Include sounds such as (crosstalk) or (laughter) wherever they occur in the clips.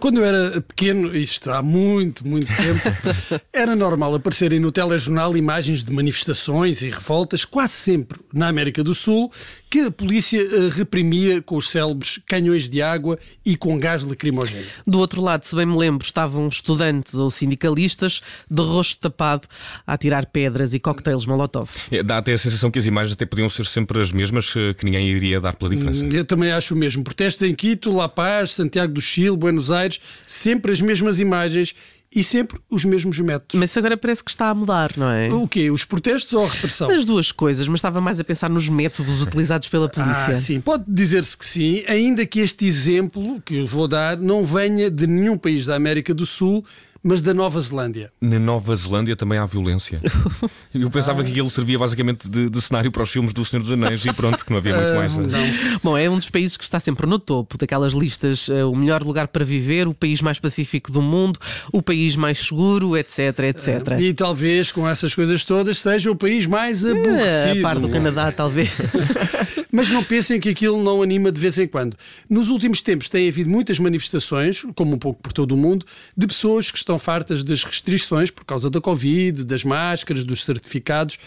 Quando eu era pequeno, isto há muito, muito tempo, (laughs) era normal aparecerem no telejornal imagens de manifestações e revoltas, quase sempre na América do Sul, que a polícia eh, reprimia com os célebres canhões de água e com gás lacrimogéneo. Do outro lado, se bem me lembro, estavam estudantes ou sindicalistas de rosto tapado a tirar pedras e coquetéis molotov. É, dá até a sensação que as imagens até podiam ser sempre as mesmas, eh, que ninguém iria dar pela diferença. Eu também acho o mesmo. Protestos em Quito, La Paz, Santiago do Chile, Buenos Aires, sempre as mesmas imagens e sempre os mesmos métodos. Mas agora parece que está a mudar, não é? O quê? Os protestos ou a repressão? As duas coisas, mas estava mais a pensar nos métodos utilizados pela polícia. Ah, sim, pode dizer-se que sim, ainda que este exemplo que vou dar não venha de nenhum país da América do Sul, mas da Nova Zelândia. Na Nova Zelândia também há violência. (laughs) Eu pensava que aquilo servia basicamente de, de, cenário para os filmes do Senhor dos Anéis e pronto, que não havia muito mais. Não. Bom, é um dos países que está sempre no topo daquelas listas, uh, o melhor lugar para viver, o país mais pacífico do mundo, o país mais seguro, etc, etc. Uh, e talvez com essas coisas todas seja o país mais eh, aborrecido. Uh, a par do Canadá, talvez. (laughs) Mas não pensem que aquilo não anima de vez em quando. Nos últimos tempos tem havido muitas manifestações, como um pouco por todo o mundo, de pessoas que estão fartas das restrições por causa da Covid, das máscaras, dos certificados.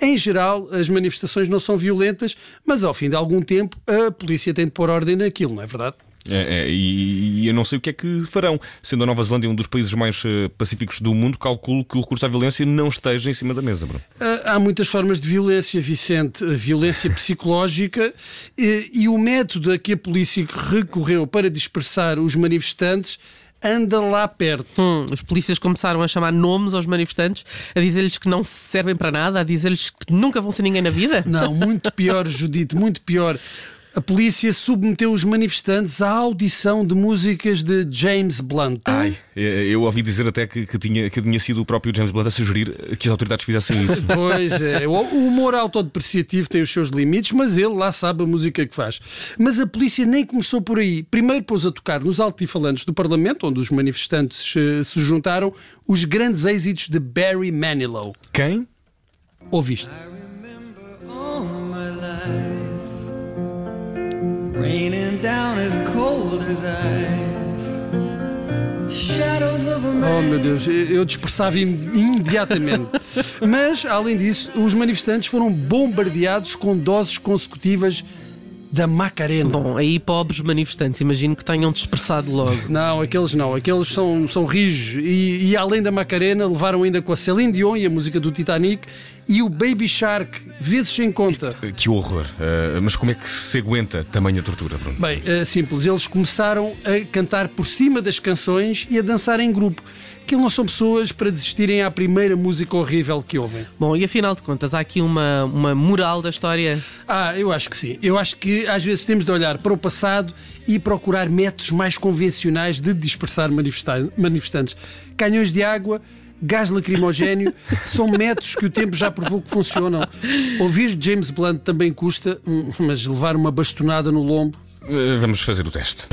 Em geral, as manifestações não são violentas, mas ao fim de algum tempo a polícia tem de pôr ordem naquilo, não é verdade? É, é, e, e, eu não sei o que é que farão. Sendo a Nova Zelândia um dos países mais uh, pacíficos do mundo, calculo que o recurso à violência não esteja em cima da mesa. Bruno. Ah, há muitas formas de violência, Vicente. Violência psicológica (laughs) e, e o método a que a polícia recorreu para dispersar os manifestantes anda lá perto. Hum, os polícias começaram a chamar nomes aos manifestantes, a dizer-lhes que não servem para nada, a dizer-lhes que nunca vão ser ninguém na vida? Não, muito pior, Judite, muito pior a polícia submeteu os manifestantes à audição de músicas de James Blunt. Ai, eu ouvi dizer até que, que, tinha, que tinha sido o próprio James Blunt a sugerir que as autoridades fizessem isso. (laughs) Pois é, o humor autodepreciativo tem os seus limites, mas ele lá sabe a música que faz. Mas a polícia nem começou por aí. Primeiro pôs a tocar nos altifalantes do Parlamento, onde os manifestantes eh, se juntaram, os grandes êxitos de Barry Manilow. Quem? Ouviste? Raining down as cold as ice. Oh meu Deus, eu dispersava imediatamente. (laughs) Mas, além disso, os manifestantes foram bombardeados com doses consecutivas da Macarena. Bom, aí pobres manifestantes, imagino que tenham dispersado logo. (laughs) Não, aqueles não, aqueles são, são rijos. E, e além da Macarena, levaram ainda com a Celine Dion e a música do Titanic e o Baby Shark, vezes sem conta. Que horror. Uh, mas como é que se aguenta tamanha tortura, Bruno? Bem, é simples. Eles começaram a cantar por cima das canções e a dançar em grupo que não são pessoas para desistirem à primeira música horrível que ouvem. Bom, e afinal de contas, há aqui uma, uma moral da história? Ah, eu acho que sim. Eu acho que às vezes temos de olhar para o passado e procurar métodos mais convencionais de dispersar manifestantes. Canhões de água, gás lacrimogéneo, (laughs) são métodos que o tempo já provou que funcionam. Ouvir James Blunt também custa, hum, mas levar uma bastonada no lombo. Eh, vamos fazer o teste.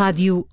Rádio